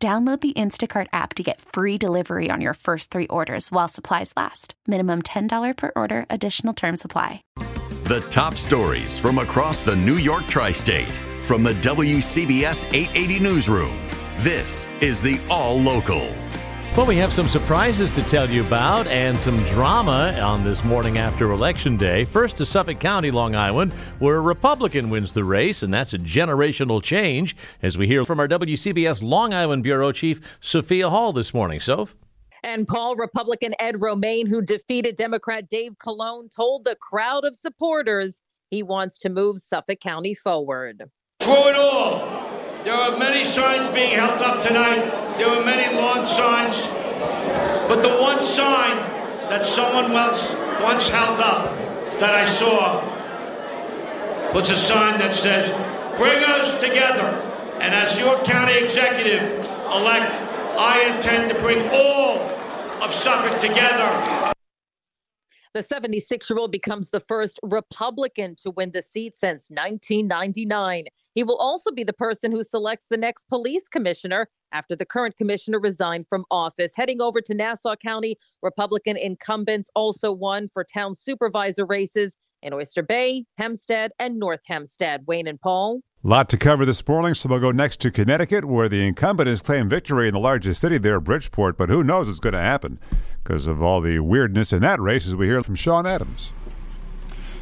Download the Instacart app to get free delivery on your first three orders while supplies last. Minimum $10 per order, additional term supply. The top stories from across the New York tri state from the WCBS 880 Newsroom. This is the All Local. Well, we have some surprises to tell you about and some drama on this morning after Election Day. First to Suffolk County, Long Island, where a Republican wins the race, and that's a generational change, as we hear from our WCBS Long Island Bureau Chief, Sophia Hall, this morning. Soph? And Paul, Republican Ed Romaine, who defeated Democrat Dave Calone, told the crowd of supporters he wants to move Suffolk County forward. Through it all, there are many signs being held up tonight. There are many lawn signs. But the one sign that someone else once held up that I saw was a sign that says, Bring us together. And as your county executive elect, I intend to bring all of Suffolk together. The 76 year old becomes the first Republican to win the seat since 1999. He will also be the person who selects the next police commissioner after the current commissioner resigned from office. Heading over to Nassau County, Republican incumbents also won for town supervisor races in Oyster Bay, Hempstead, and North Hempstead. Wayne and Paul. Lot to cover this morning, so we'll go next to Connecticut, where the incumbent has claimed victory in the largest city there, Bridgeport. But who knows what's going to happen because of all the weirdness in that race, as we hear from Sean Adams.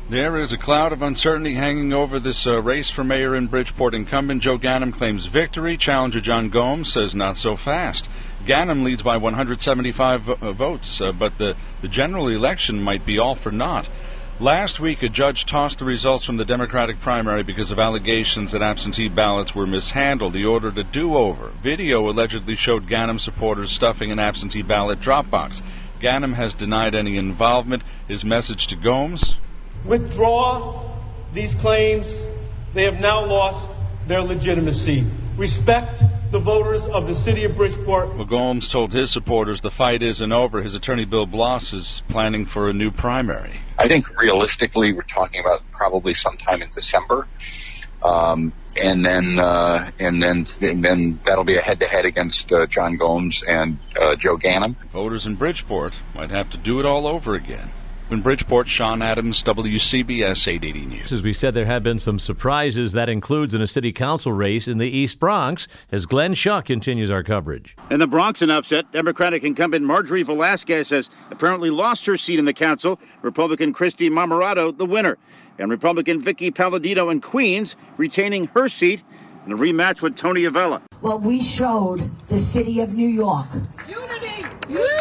There is a cloud of uncertainty hanging over this uh, race for mayor in Bridgeport. Incumbent Joe Ganim claims victory. Challenger John Gomes says not so fast. Ganim leads by 175 uh, votes, uh, but the, the general election might be all for naught. Last week, a judge tossed the results from the Democratic primary because of allegations that absentee ballots were mishandled. He ordered a do over. Video allegedly showed Ganim supporters stuffing an absentee ballot drop box. Ganim has denied any involvement. His message to Gomes withdraw these claims, they have now lost their legitimacy. Respect the voters of the city of Bridgeport. Well, Gomes told his supporters the fight isn't over. His attorney Bill Bloss is planning for a new primary. I think realistically, we're talking about probably sometime in December. Um, and then uh, and then and then that'll be a head-to-head against uh, John Gomes and uh, Joe Ganim. Voters in Bridgeport might have to do it all over again. In Bridgeport, Sean Adams, WCBS 880 News. As we said, there have been some surprises. That includes in a city council race in the East Bronx, as Glenn Schuck continues our coverage. In the Bronx, an upset. Democratic incumbent Marjorie Velázquez has apparently lost her seat in the council. Republican Kristy Marmorato, the winner. And Republican Vickie Paladino in Queens retaining her seat in a rematch with Tony Avella. What we showed the city of New York Unity.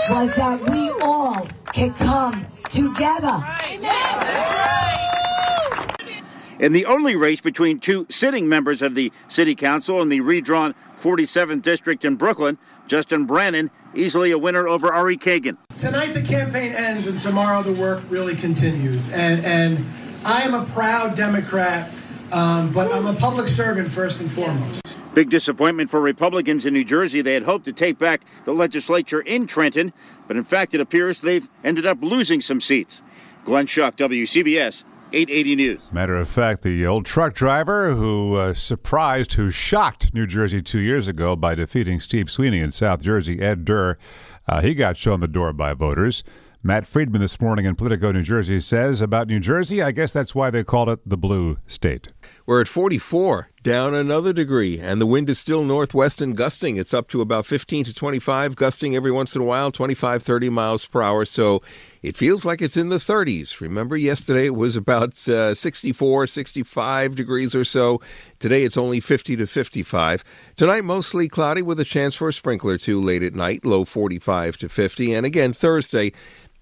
was that we all can come together. In the only race between two sitting members of the City Council in the redrawn 47th District in Brooklyn, Justin Brannan easily a winner over Ari Kagan. Tonight the campaign ends and tomorrow the work really continues. And, and I am a proud Democrat, um, but I'm a public servant first and foremost. Big disappointment for Republicans in New Jersey. They had hoped to take back the legislature in Trenton, but in fact, it appears they've ended up losing some seats. Glenn Schuck, WCBS 880 News. Matter of fact, the old truck driver who uh, surprised, who shocked New Jersey two years ago by defeating Steve Sweeney in South Jersey, Ed Durr, uh, he got shown the door by voters. Matt Friedman this morning in Politico, New Jersey says about New Jersey, I guess that's why they called it the blue state. We're at 44, down another degree, and the wind is still northwest and gusting. It's up to about 15 to 25, gusting every once in a while, 25, 30 miles per hour. So it feels like it's in the 30s. Remember, yesterday it was about uh, 64, 65 degrees or so. Today it's only 50 to 55. Tonight, mostly cloudy with a chance for a sprinkler or two late at night, low 45 to 50. And again, Thursday,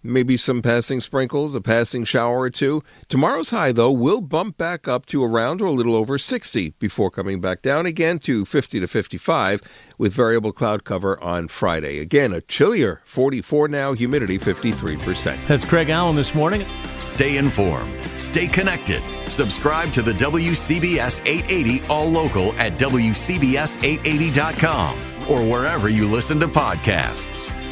maybe some passing sprinkles, a passing shower or two. Tomorrow's high, though, will bump back up to around or a little over 60 before coming back down again to 50 to 55 with variable cloud cover on Friday. Again, a chillier 44 now, humidity 53%. That's Craig Allen this morning. Stay informed, stay connected. Subscribe to the WCBS 880 All Local at WCBS880.com or wherever you listen to podcasts.